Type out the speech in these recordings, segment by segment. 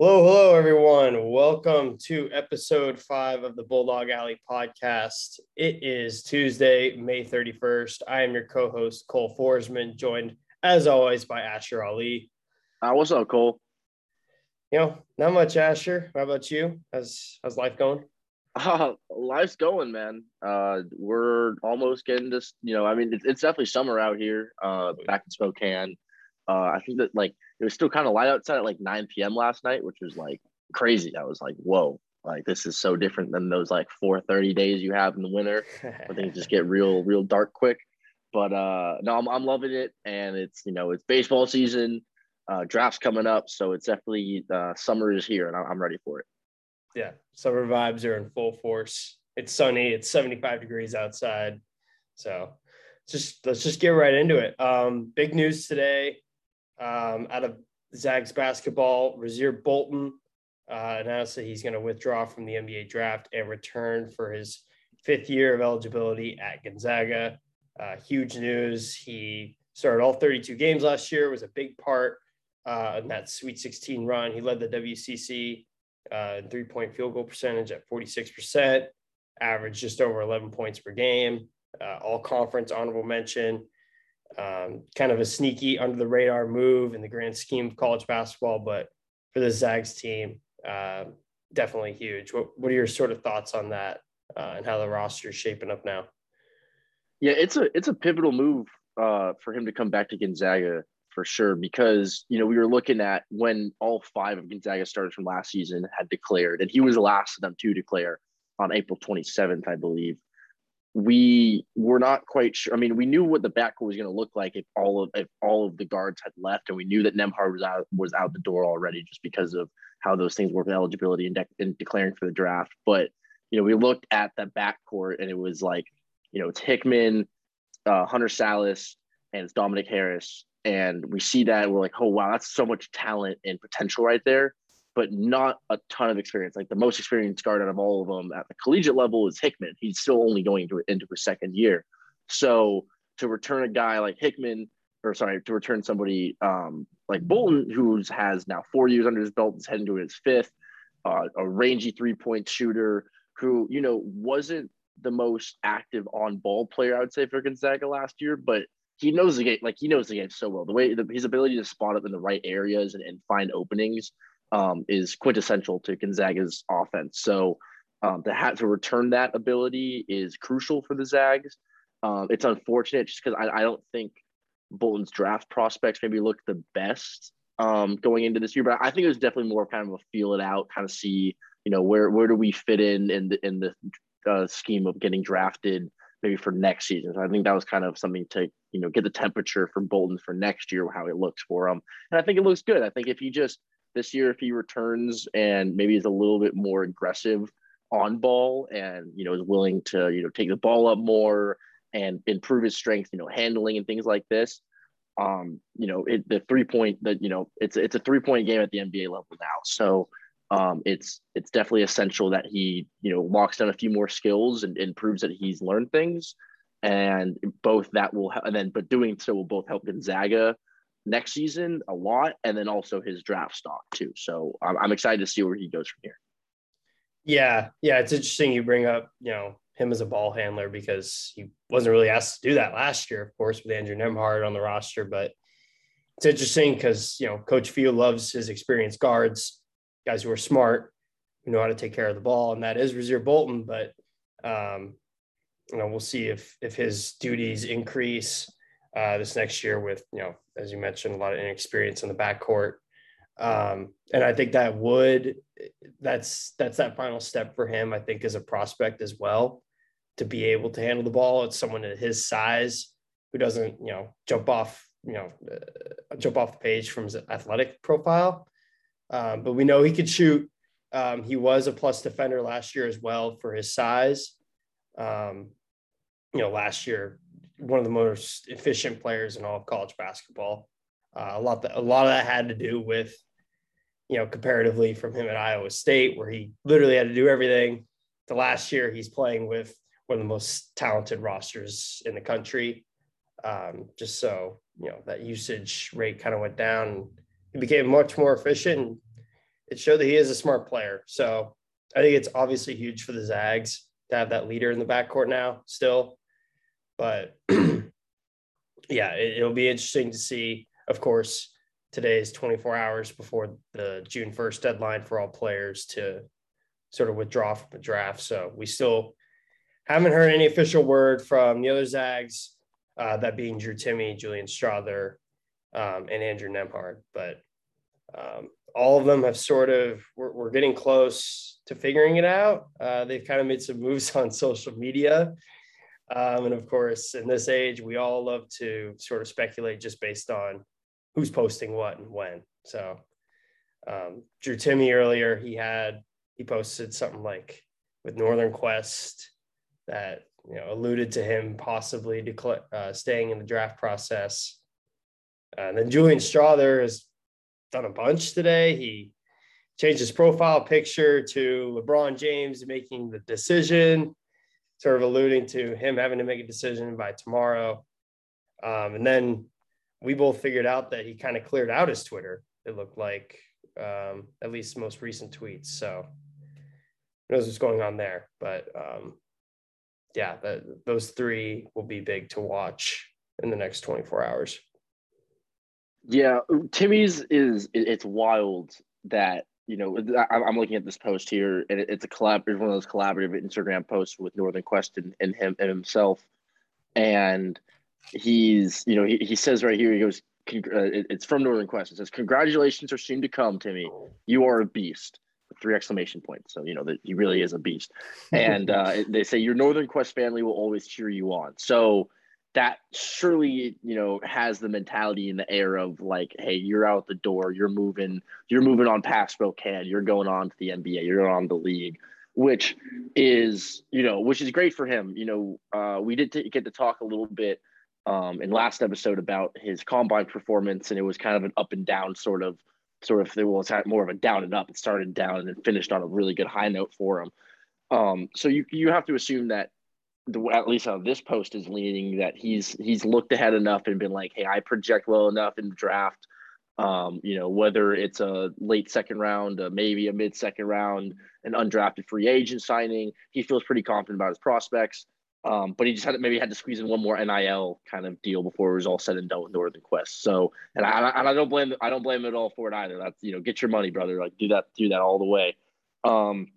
Hello, hello, everyone. Welcome to episode five of the Bulldog Alley podcast. It is Tuesday, May 31st. I am your co host, Cole Forsman, joined as always by Asher Ali. Uh, what's up, Cole? You know, not much, Asher. How about you? How's, how's life going? Uh, life's going, man. Uh, we're almost getting this, you know, I mean, it's, it's definitely summer out here, uh, back in Spokane. Uh, I think that like it was still kind of light outside at like 9 p.m. last night, which was like crazy. I was like, whoa, like this is so different than those like 4:30 days you have in the winter. I think just get real, real dark quick. But uh, no, I'm, I'm loving it, and it's you know it's baseball season, uh, drafts coming up, so it's definitely uh, summer is here, and I'm ready for it. Yeah, summer vibes are in full force. It's sunny. It's 75 degrees outside, so just let's just get right into it. Um, big news today um, out of Zags basketball. Rasir Bolton uh, announced that he's going to withdraw from the NBA draft and return for his fifth year of eligibility at Gonzaga. Uh, huge news. He started all 32 games last year, was a big part uh, in that Sweet 16 run. He led the WCC uh, three point field goal percentage at 46%, averaged just over 11 points per game, uh, all conference honorable mention um, kind of a sneaky under the radar move in the grand scheme of college basketball, but for the Zags team, uh, definitely huge. What, what are your sort of thoughts on that uh, and how the roster is shaping up now? Yeah, it's a it's a pivotal move uh, for him to come back to Gonzaga for sure because you know we were looking at when all five of Gonzaga starters from last season had declared, and he was the last of them to declare on April 27th, I believe we were not quite sure. I mean, we knew what the backcourt was going to look like if all of if all of the guards had left, and we knew that Nembhard was out was out the door already just because of how those things work with eligibility and, de- and declaring for the draft. But you know, we looked at the backcourt, and it was like, you know, it's Hickman, uh, Hunter Sallis, and it's Dominic Harris, and we see that and we're like, oh wow, that's so much talent and potential right there but not a ton of experience. Like the most experienced guard out of all of them at the collegiate level is Hickman. He's still only going to, into his second year. So to return a guy like Hickman, or sorry, to return somebody um, like Bolton, who has now four years under his belt, is heading to his fifth, uh, a rangy three point shooter who, you know, wasn't the most active on ball player, I would say, for Gonzaga last year, but he knows the game, like he knows the game so well. The way the, his ability to spot up in the right areas and, and find openings um, is quintessential to Gonzaga's offense. So um, to have to return that ability is crucial for the Zags. Um, it's unfortunate just because I, I, don't think Bolton's draft prospects maybe look the best um, going into this year, but I think it was definitely more kind of a feel it out, kind of see you know where where do we fit in in the in the uh, scheme of getting drafted maybe for next season. So I think that was kind of something to you know get the temperature from Bolton for next year, how it looks for him, and I think it looks good. I think if you just this year if he returns and maybe is a little bit more aggressive on ball and you know is willing to you know take the ball up more and improve his strength you know handling and things like this um you know it, the three point that you know it's it's a three point game at the nba level now. So um it's it's definitely essential that he you know locks down a few more skills and, and proves that he's learned things. And both that will and then but doing so will both help gonzaga next season a lot, and then also his draft stock too. So I'm, I'm excited to see where he goes from here. Yeah, yeah, it's interesting you bring up you know him as a ball handler because he wasn't really asked to do that last year, of course, with Andrew Nembhard on the roster. But it's interesting because you know Coach Few loves his experienced guards, guys who are smart, who know how to take care of the ball, and that is Rasir Bolton. But um, you know, we'll see if if his duties increase uh, this next year with, you know, as you mentioned, a lot of inexperience in the backcourt. Um, and I think that would, that's, that's that final step for him, I think, as a prospect as well, to be able to handle the ball. It's someone at his size who doesn't, you know, jump off, you know, uh, jump off the page from his athletic profile. Um, but we know he could shoot. Um, he was a plus defender last year as well for his size. Um, you know, last year one of the most efficient players in all of college basketball. Uh, a lot that a lot of that had to do with, you know, comparatively from him at Iowa State, where he literally had to do everything. The last year he's playing with one of the most talented rosters in the country. Um, just so you know that usage rate kind of went down. He became much more efficient. it showed that he is a smart player. So I think it's obviously huge for the Zags to have that leader in the backcourt now still. But yeah, it, will be interesting to see. Of course, today is 24 hours before the June 1st deadline for all players to sort of withdraw from the draft. So we still haven't heard any official word from the other Zags, uh, that being Drew Timmy, Julian Strawther, um, and Andrew Nembhard. But um, all of them have sort of, we're, we're getting close to figuring it out. Uh, they've kind of made some moves on social media. Um, and of course, in this age, we all love to sort of speculate just based on who's posting what and when. So, um, Drew Timmy earlier, he had he posted something like with Northern Quest that you know alluded to him possibly decla- uh, staying in the draft process. Uh, and then Julian Strawther has done a bunch today. He changed his profile picture to LeBron James making the decision, sort of alluding to him having to make a decision by tomorrow. Um, and then we both figured out that he kind of cleared out his Twitter. It looked like, um, at least most recent tweets. So knows what's going on there. But um, yeah, the, those three will be big to watch in the next 24 hours. Yeah, Timmy's is it's wild that you know I'm looking at this post here, and it's a collab. It's one of those collaborative Instagram posts with Northern Quest and, and him and himself, and he's you know he, he says right here he goes uh, it's from Northern Quest. It says congratulations are soon to come, Timmy. You are a beast three exclamation points. So you know that he really is a beast. And uh, they say your Northern Quest family will always cheer you on. So that surely you know has the mentality in the air of like, hey, you're out the door, you're moving, you're moving on past Spokane, you're going on to the NBA, you're on the league. Which is, you know, which is great for him. You know, uh, we did t- get to talk a little bit um, in last episode about his combine performance, and it was kind of an up and down sort of sort of well, it's more of a down and up. It started down and finished on a really good high note for him. Um, so you you have to assume that at least how this post is leaning that he's he's looked ahead enough and been like, hey, I project well enough in the draft. Um, you know, whether it's a late second round, uh, maybe a mid second round, an undrafted free agent signing, he feels pretty confident about his prospects. Um, but he just had maybe had to squeeze in one more NIL kind of deal before it was all said and done with Northern Quest. So, and I, and I don't blame I don't blame him at all for it either. That's you know get your money, brother. Like do that do that all the way. Um,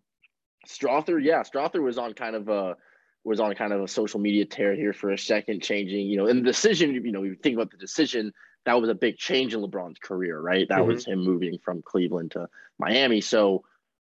Strawther, yeah, Strawther was on kind of a was on kind of a social media tear here for a second, changing you know, in the decision. You know, you think about the decision. That was a big change in LeBron's career, right? That mm-hmm. was him moving from Cleveland to Miami. So,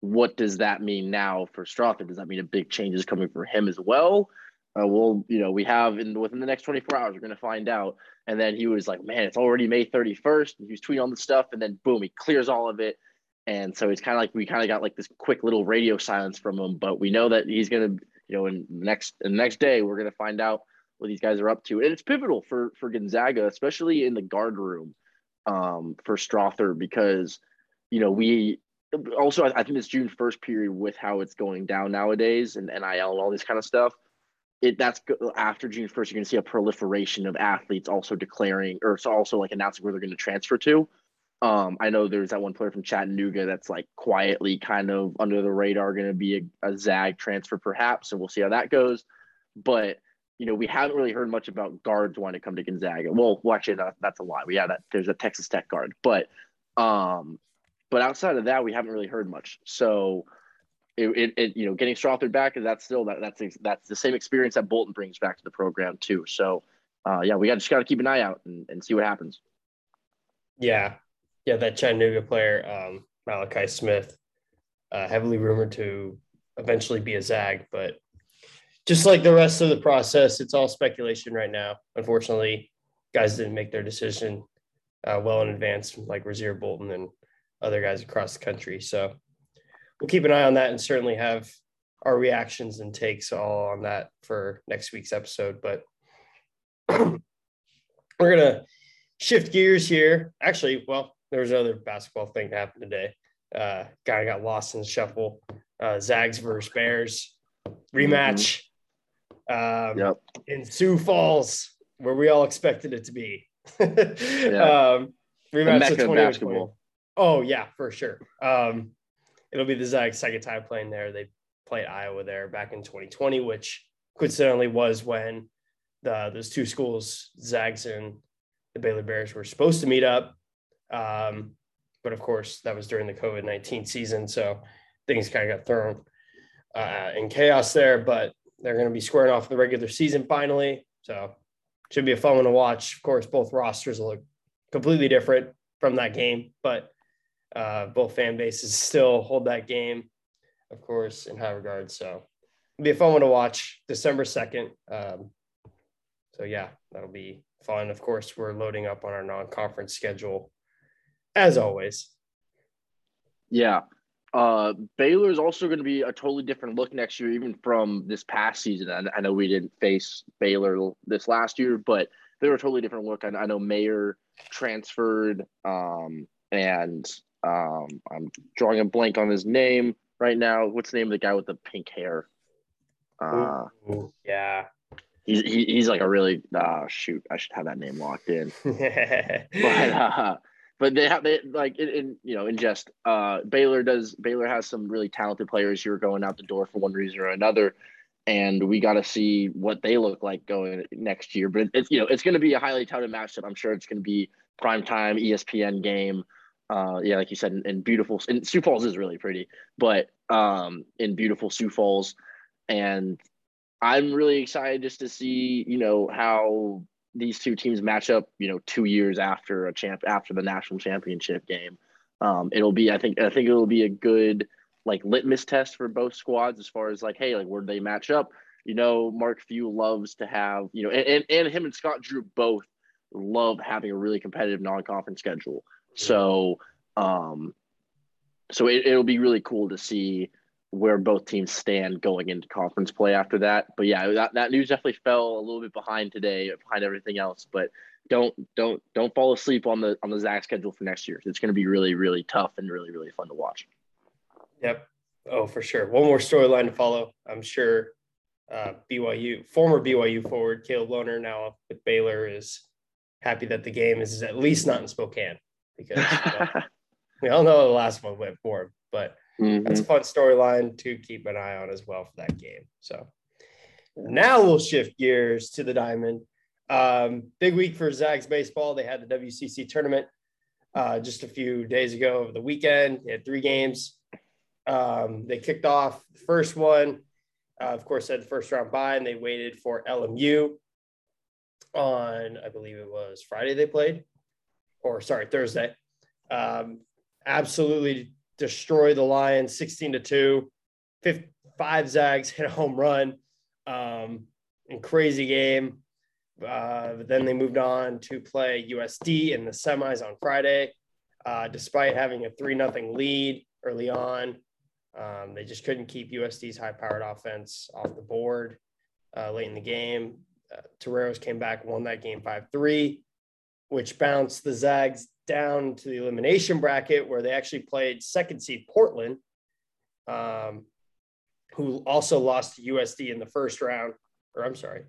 what does that mean now for Strawther? Does that mean a big change is coming for him as well? Uh, we'll, you know, we have in within the next 24 hours, we're going to find out. And then he was like, man, it's already May 31st. And he was tweeting all the stuff. And then boom, he clears all of it. And so it's kind of like we kind of got like this quick little radio silence from him. But we know that he's going to, you know, in next, in the next day, we're going to find out what these guys are up to. And it's pivotal for, for Gonzaga, especially in the guard room um, for Strawther, because, you know, we, also I think this June 1st period with how it's going down nowadays and NIL and all this kind of stuff it that's after June first. You're going to see a proliferation of athletes also declaring, or also like announcing where they're going to transfer to. Um, I know there's that one player from Chattanooga that's like quietly kind of under the radar, going to be a, a Zag transfer perhaps, and we'll see how that goes. But you know, we haven't really heard much about guards wanting to come to Gonzaga. Well, well actually, that, that's a lie. We have that. There's a Texas Tech guard, but um, but outside of that, we haven't really heard much. So it, it, it, you know getting Strawther back is that's still that that's that's the same experience that Bolton brings back to the program too. So uh, yeah, we got just got to keep an eye out and, and see what happens. Yeah, yeah, that Chattanooga player um, Malachi Smith, uh, heavily rumored to eventually be a Zag, but just like the rest of the process, it's all speculation right now. Unfortunately, guys didn't make their decision uh, well in advance, like Rasir Bolton and other guys across the country. So we'll keep an eye on that and certainly have our reactions and takes all on that for next week's episode. But we're gonna shift gears here. Actually, well, there was another basketball thing that happened today. Uh, guy got lost in the shuffle. Uh, Zags versus Bears rematch um, yep. in Sioux Falls, where we all expected it to be. yeah. um, rematch of basketball. Oh yeah, for sure. Um, it'll be the Zags' second time playing there. They played Iowa there back in 2020, which coincidentally was when the those two schools, Zags and the Baylor Bears, were supposed to meet up. Um, but of course, that was during the COVID 19 season. So things kind of got thrown uh, in chaos there. But they're going to be squaring off the regular season finally. So should be a fun one to watch. Of course, both rosters look completely different from that game, but uh, both fan bases still hold that game, of course, in high regard. So it'll be a fun one to watch December 2nd. Um, so, yeah, that'll be fun. Of course, we're loading up on our non conference schedule as always. Yeah. Uh, Baylor is also going to be a totally different look next year, even from this past season. I, I know we didn't face Baylor this last year, but they were a totally different look. I, I know Mayer transferred, um, and um, I'm drawing a blank on his name right now. What's the name of the guy with the pink hair? Uh, Ooh, yeah. He's, he, he's like a really uh, shoot. I should have that name locked in. but uh, but they have they like in, in, you know in just uh Baylor does Baylor has some really talented players who are going out the door for one reason or another. And we got to see what they look like going next year. But it's you know it's going to be a highly touted matchup. I'm sure it's going to be prime time ESPN game. Uh yeah like you said in, in beautiful and Sioux Falls is really pretty but um in beautiful Sioux Falls. And I'm really excited just to see you know how these two teams match up, you know, two years after a champ after the national championship game. Um, it'll be, I think, I think it'll be a good like litmus test for both squads as far as like, hey, like where they match up. You know, Mark Few loves to have, you know, and, and, and him and Scott Drew both love having a really competitive non-conference schedule. So, um, so it, it'll be really cool to see where both teams stand going into conference play after that. But yeah, that, that news definitely fell a little bit behind today, behind everything else. But don't don't don't fall asleep on the on the Zag schedule for next year. It's going to be really really tough and really really fun to watch. Yep. Oh, for sure. One more storyline to follow. I'm sure uh, BYU former BYU forward Caleb Lohner now with Baylor is happy that the game is at least not in Spokane because well, we all know the last one went for him, but Mm-hmm. That's a fun storyline to keep an eye on as well for that game. So now we'll shift gears to the diamond. Um, big week for Zags baseball. They had the WCC tournament uh, just a few days ago over the weekend. They had three games. Um, they kicked off the first one, uh, of course, had the first round bye, and they waited for LMU on, I believe it was Friday they played, or sorry, Thursday. Um, absolutely destroy the Lions 16 to 2. five Zags hit a home run. Um, and crazy game. Uh, then they moved on to play USD in the semis on Friday. Uh, despite having a 3 0 lead early on, um, they just couldn't keep USD's high powered offense off the board uh, late in the game. Uh, Toreros came back, won that game 5 3, which bounced the Zags down to the elimination bracket where they actually played second seed Portland, um, who also lost to USD in the first round. Or I'm sorry,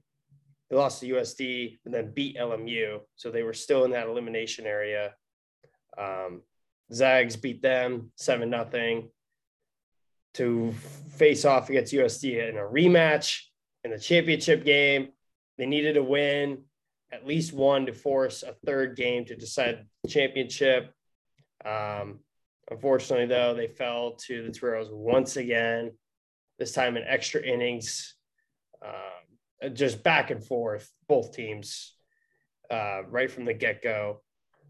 they lost to USD and then beat LMU. So they were still in that elimination area. Um, Zags beat them seven nothing to face off against USD in a rematch in the championship game. They needed a win at least one to force a third game to decide the championship. Um, unfortunately, though, they fell to the Toreros once again, this time in extra innings, um, just back and forth, both teams, uh, right from the get go,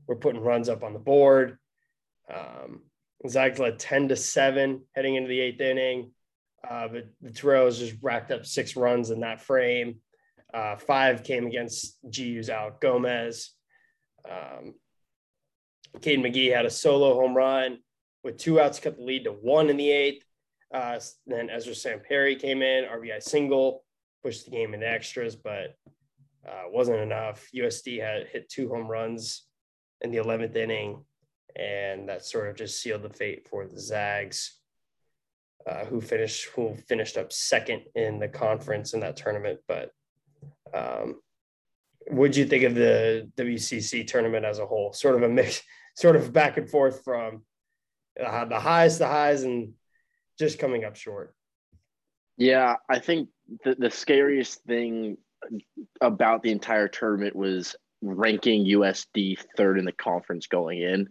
were putting runs up on the board. Um, Zags led 10 to 7 heading into the eighth inning. Uh, but the Toreros just racked up six runs in that frame. Uh, five came against GU's Alec Gomez. Um, Caden McGee had a solo home run with two outs, cut the lead to one in the eighth. Uh, then Ezra Samperi came in, RBI single, pushed the game into extras, but uh, wasn't enough. USD had hit two home runs in the 11th inning, and that sort of just sealed the fate for the Zags, uh, who finished who finished up second in the conference in that tournament. But um, what do you think of the WCC tournament as a whole? Sort of a mix, sort of back and forth from uh, the highs, the highs, and just coming up short. Yeah, I think the, the scariest thing about the entire tournament was ranking USD third in the conference going in.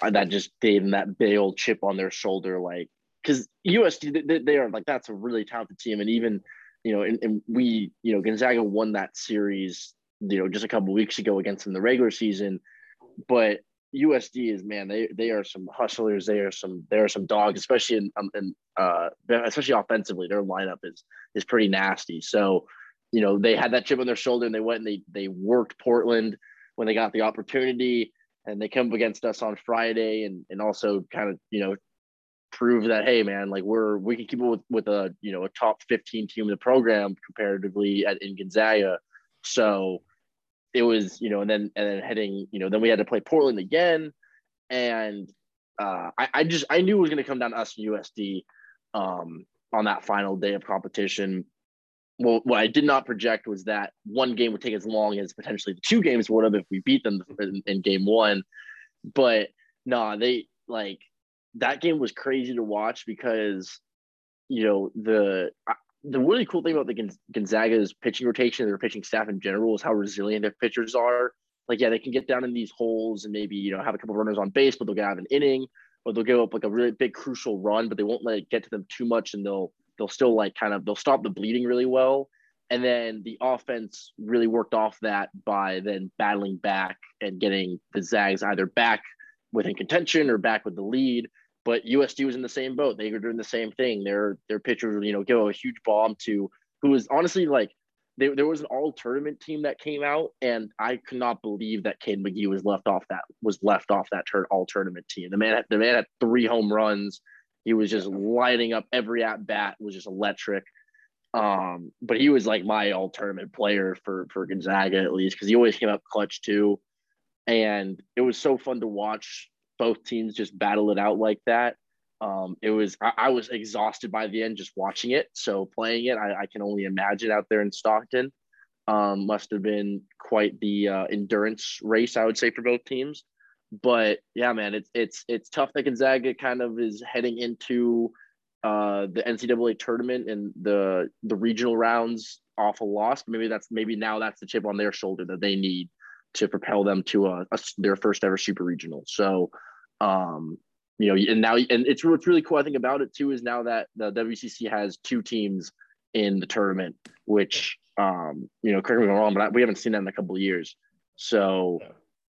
Uh, that just gave them that big old chip on their shoulder, like because USD they, they, are like that's a really talented team, and even you know, and, and we you know Gonzaga won that series you know just a couple weeks ago against them in the regular season, but USD is man they they are some hustlers. They are some there are some dogs especially in um, in uh especially offensively. Their lineup is is pretty nasty. So you know they had that chip on their shoulder and they went and they they worked Portland when they got the opportunity. And they come up against us on Friday and and also kind of you know prove that hey man like we're we can keep it with, with a you know a top 15 team in the program comparatively at in Gonzaga. So it was you know and then and then heading you know then we had to play Portland again. And uh, I, I just I knew it was going to come down to us and USD um, on that final day of competition. Well, what I did not project was that one game would take as long as potentially the two games would have if we beat them in, in game one. But nah, they like that game was crazy to watch because you know the the really cool thing about the Gonzaga's pitching rotation, their pitching staff in general, is how resilient their pitchers are. Like, yeah, they can get down in these holes and maybe you know have a couple runners on base, but they'll get out of an inning, or they'll give up like a really big crucial run, but they won't let it get to them too much, and they'll they'll still like kind of they'll stop the bleeding really well. And then the offense really worked off that by then battling back and getting the Zags either back within contention or back with the lead. But USD was in the same boat. They were doing the same thing. Their their pitchers, you know, give a huge bomb to who was honestly like they, there was an all tournament team that came out, and I could not believe that Caden McGee was left off that was left off that tur- all tournament team. The man, the man had three home runs. He was just lighting up every at bat, was just electric. Um, but he was like my all tournament player for for Gonzaga at least because he always came up clutch too, and it was so fun to watch both teams just battle it out like that. Um, it was I, I, was exhausted by the end just watching it. So playing it, I, I can only imagine out there in Stockton. Um, must have been quite the uh, endurance race, I would say, for both teams but yeah, man, it's it's it's tough that Gonzaga kind of is heading into uh, the NCAA tournament and the the regional rounds off a loss. Maybe that's maybe now that's the chip on their shoulder that they need to propel them to a, a their first ever super regional. So, um, you know, and now and it's what's really cool. I think about it too is now that the WCC has two teams in the tournament, which um, you know, correct me if I'm wrong, but we haven't seen that in a couple of years. So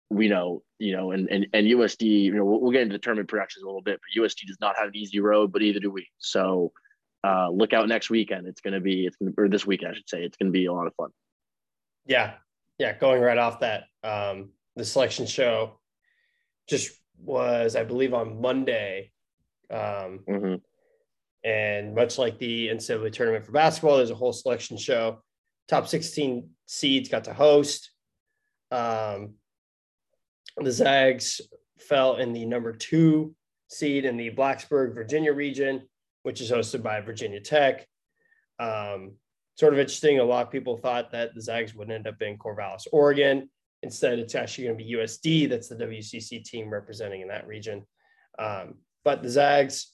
we know, you know, and and, and USD, you know, we'll, we'll get into tournament projections a little bit, but USD does not have an easy road, but either do we. So uh, look out next weekend. It's going to be, it's gonna, or this weekend, I should say, it's going to be a lot of fun. Yeah. Yeah. Going right off that, um, the selection show just was, I believe, on Monday. Um, mm-hmm. And much like the NCAA tournament for basketball, there's a whole selection show. Top 16 seeds got to host. Um, the Zags fell in the number two seed in the Blacksburg, Virginia region, which is hosted by Virginia Tech. Um, sort of interesting. A lot of people thought that the Zags would end up in Corvallis, Oregon. Instead, it's actually going to be USD. That's the WCC team representing in that region. Um, but the Zags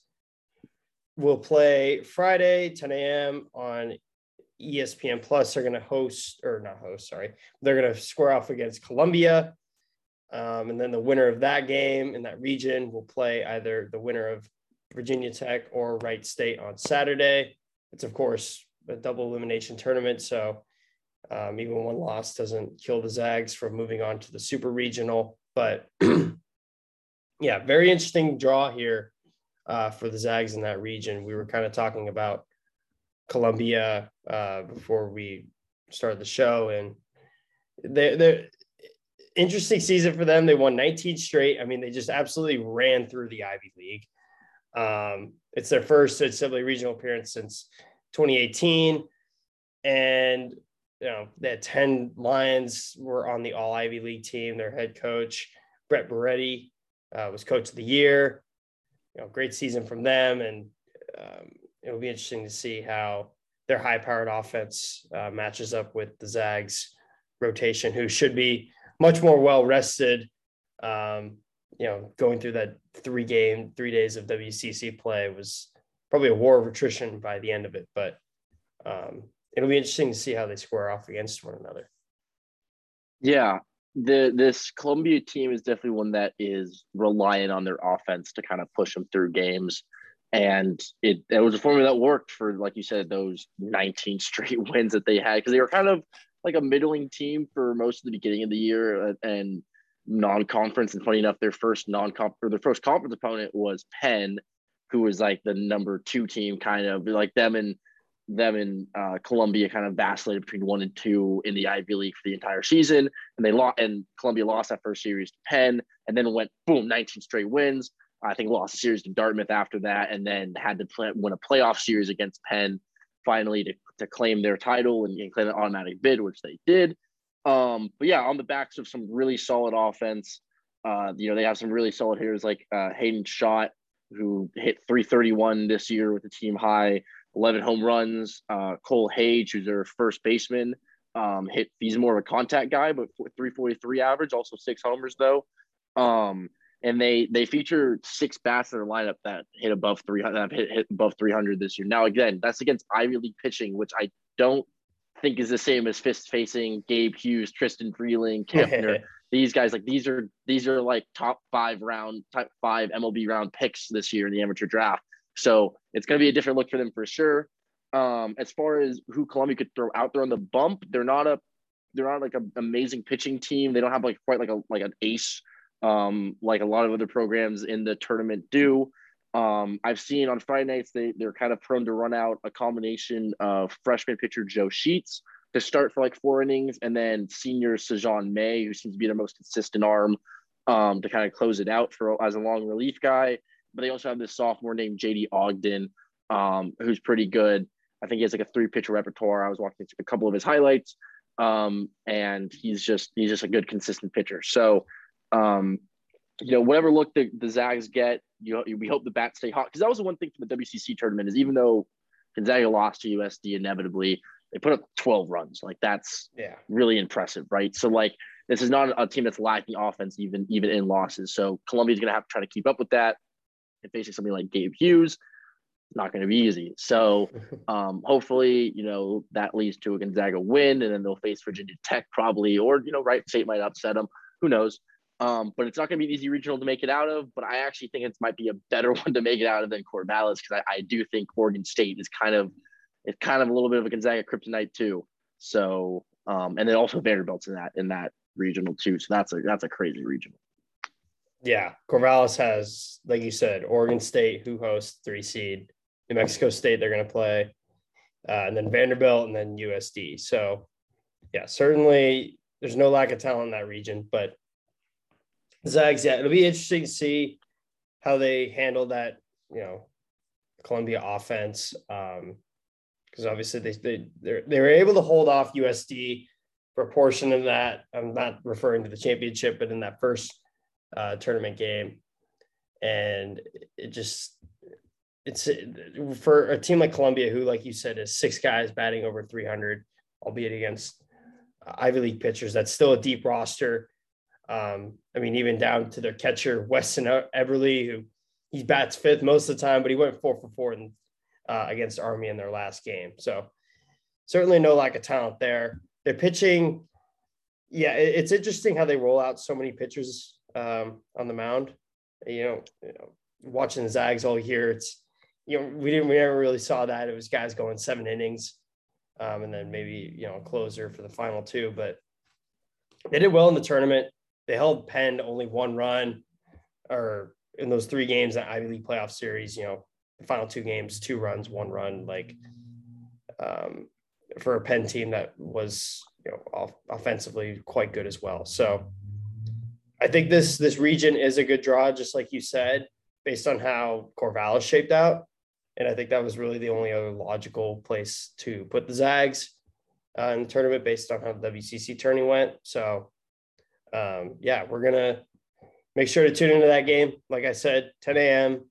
will play Friday, 10 a.m. on ESPN Plus. They're going to host, or not host, sorry. They're going to square off against Columbia. Um, and then the winner of that game in that region will play either the winner of Virginia Tech or Wright State on Saturday. It's, of course, a double elimination tournament. So um, even one loss doesn't kill the Zags from moving on to the super regional. But yeah, very interesting draw here uh, for the Zags in that region. We were kind of talking about Columbia uh, before we started the show, and they, they interesting season for them. They won 19 straight. I mean, they just absolutely ran through the Ivy League. Um, it's their first NCAA regional appearance since 2018. And, you know, had 10 Lions were on the all Ivy League team. Their head coach, Brett Boretti, uh, was coach of the year. You know, great season from them. And um, it'll be interesting to see how their high powered offense uh, matches up with the Zags rotation, who should be much more well rested. Um, you know, going through that three game, three days of WCC play was probably a war of attrition by the end of it. But um, it'll be interesting to see how they square off against one another. Yeah, the this Columbia team is definitely one that is reliant on their offense to kind of push them through games. And it, it was a formula that worked for, like you said, those 19 straight wins that they had because they were kind of like a middling team for most of the beginning of the year uh, and non-conference. And funny enough, their first non-comp or their first conference opponent was Penn, who was like the number two team, kind of like them and them and uh, Columbia kind of vacillated between one and two in the Ivy League for the entire season, and they lost. And Columbia lost that first series to Penn, and then went boom, 19 straight wins. I think lost a series to Dartmouth after that, and then had to play, win a playoff series against Penn finally to, to claim their title and, and claim an automatic bid, which they did. Um, but yeah, on the backs of some really solid offense, uh, you know, they have some really solid hitters like uh, Hayden Shot, who hit 331 this year with the team high. 11 home runs. Uh, Cole Hage, who's their first baseman, um, hit. He's more of a contact guy, but 343 average, also six homers though. Um, and they they feature six bats in their lineup that hit above 300, hit, hit above 300 this year. Now again, that's against Ivy League pitching, which I don't think is the same as fist facing Gabe Hughes, Trystan Vrieling, Kempner. these guys like these are these are like top five round, top five MLB round picks this year in the amateur draft. So it's going to be a different look for them for sure. Um, as far as who Columbia could throw out there on the bump, they're not a they're not like an amazing pitching team. They don't have like quite like a like an ace um, like a lot of other programs in the tournament do. Um, I've seen on Friday nights they they're kind of prone to run out a combination of freshman pitcher Joe Sheets to start for like four innings, and then senior Sejan May, who seems to be their most consistent arm, um, to kind of close it out for as a long relief guy but they also have this sophomore named JD Ogden, um, who's pretty good. I think he has like a three pitcher repertoire. I was watching a couple of his highlights, um, and he's just he's just a good consistent pitcher. So, um, you know, whatever look the, the Zags get, you know, we hope the bats stay hot because that was the one thing from the WCC tournament is even though Gonzaga lost to USD inevitably, they put up 12 runs. Like that's yeah really impressive, right? So like this is not a team that's lacking offense even even in losses. So Columbia's gonna have to try to keep up with that and facing something like Gabe Hughes, not going to be easy. So um, hopefully, you know, that leads to a Gonzaga win, and then they'll face Virginia Tech probably, or you know, Wright State might upset them. Who knows? Um, but it's not going to be an easy regional to make it out of. But I actually think it might be a better one to make it out of than Corvallis because I, I, do think Oregon State is kind of it's kind of a little bit of a Gonzaga kryptonite too. So um, and then also Vanderbilt's in that in that regional too. So that's a that's a crazy regional. Yeah, Corvallis has, like you said, Oregon State, who hosts three seed, New Mexico State, they're going to play, uh, and then Vanderbilt, and then USD. So, yeah, certainly there's no lack of talent in that region, but Zags, yeah, it'll be interesting to see how they handle that, you know, Columbia offense. Um, because obviously they they they they were able to hold off USD for a portion of that. I'm not referring to the championship, but in that first uh, tournament game, and it just it's for a team like Columbia, who, like you said, is six guys batting over 300, albeit against Ivy League pitchers. That's still a deep roster. Um, I mean, even down to their catcher Weston Everly, who he bats fifth most of the time, but he went four for four in, uh, against Army in their last game. So certainly no lack of talent there. They're pitching. Yeah, it's interesting how they roll out so many pitchers um, on the mound. You know, you know, watching the Zags all year, it's you know we didn't we never really saw that. It was guys going seven innings, um, and then maybe you know a closer for the final two. But they did well in the tournament. They held Penn only one run, or in those three games that Ivy League playoff series. You know, the final two games, two runs, one run. Like um, for a Penn team that was you know off- offensively quite good as well. So I think this this region is a good draw, just like you said, based on how Corvallis shaped out. And I think that was really the only other logical place to put the Zags uh, in the tournament based on how the WCC tourney went. So, um, yeah, we're gonna make sure to tune into that game. Like I said, 10 a.m.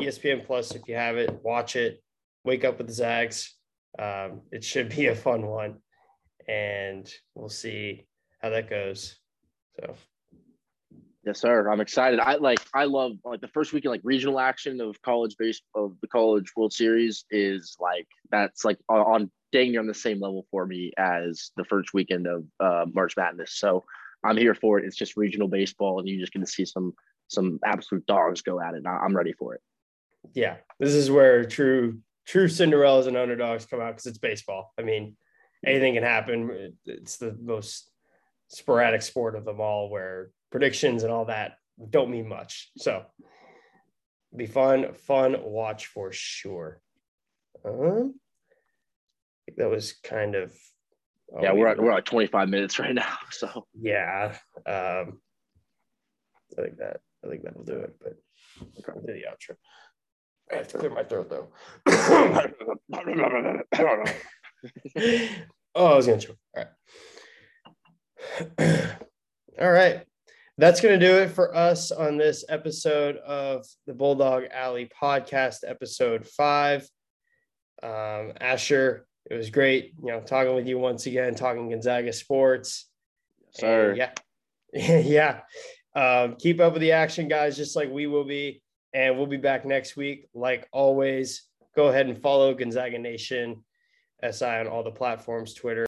ESPN Plus. If you have it, watch it. Wake up with the Zags. Um, it should be a fun one, and we'll see how that goes. So. Yes, sir. I'm excited. I like I love like the first weekend like regional action of college base of the college World Series is like that's like on, on dang near on the same level for me as the first weekend of uh, March Madness. So I'm here for it. It's just regional baseball, and you're just going to see some some absolute dogs go at it. I'm ready for it. Yeah, this is where true true Cinderellas and underdogs come out because it's baseball. I mean, anything can happen. It's the most sporadic sport of them all, where predictions and all that don't mean much. So be fun, fun watch for sure. Um, that was kind of oh, yeah. We're at we're at 25 minutes right now. So yeah, um, I think that I think that'll do it. But I'll do the outro. I have to clear my throat though. oh, I was gonna choke. All right. All right. That's going to do it for us on this episode of the Bulldog Alley podcast, episode five. Um, Asher, it was great, you know, talking with you once again, talking Gonzaga sports. Sir. yeah. yeah. Um, keep up with the action, guys, just like we will be. And we'll be back next week. Like always, go ahead and follow Gonzaga Nation SI on all the platforms Twitter,